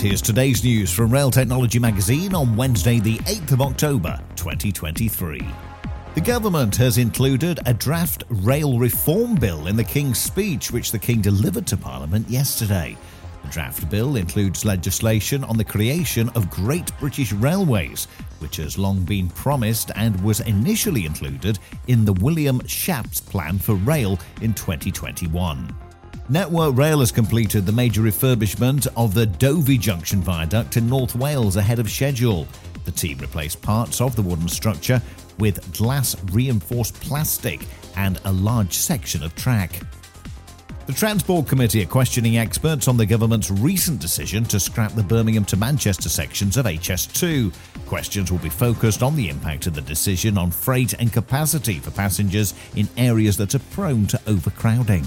Here's today's news from Rail Technology Magazine on Wednesday, the 8th of October, 2023. The government has included a draft rail reform bill in the King's speech, which the King delivered to Parliament yesterday. The draft bill includes legislation on the creation of Great British Railways, which has long been promised and was initially included in the Williams Shapps Plan for Rail in 2021. Network Rail has completed the major refurbishment of the Dovey Junction Viaduct in North Wales ahead of schedule. The team replaced parts of the wooden structure with glass reinforced plastic and a large section of track. The Transport Committee are questioning experts on the government's recent decision to scrap the Birmingham to Manchester sections of HS2. Questions will be focused on the impact of the decision on freight and capacity for passengers in areas that are prone to overcrowding.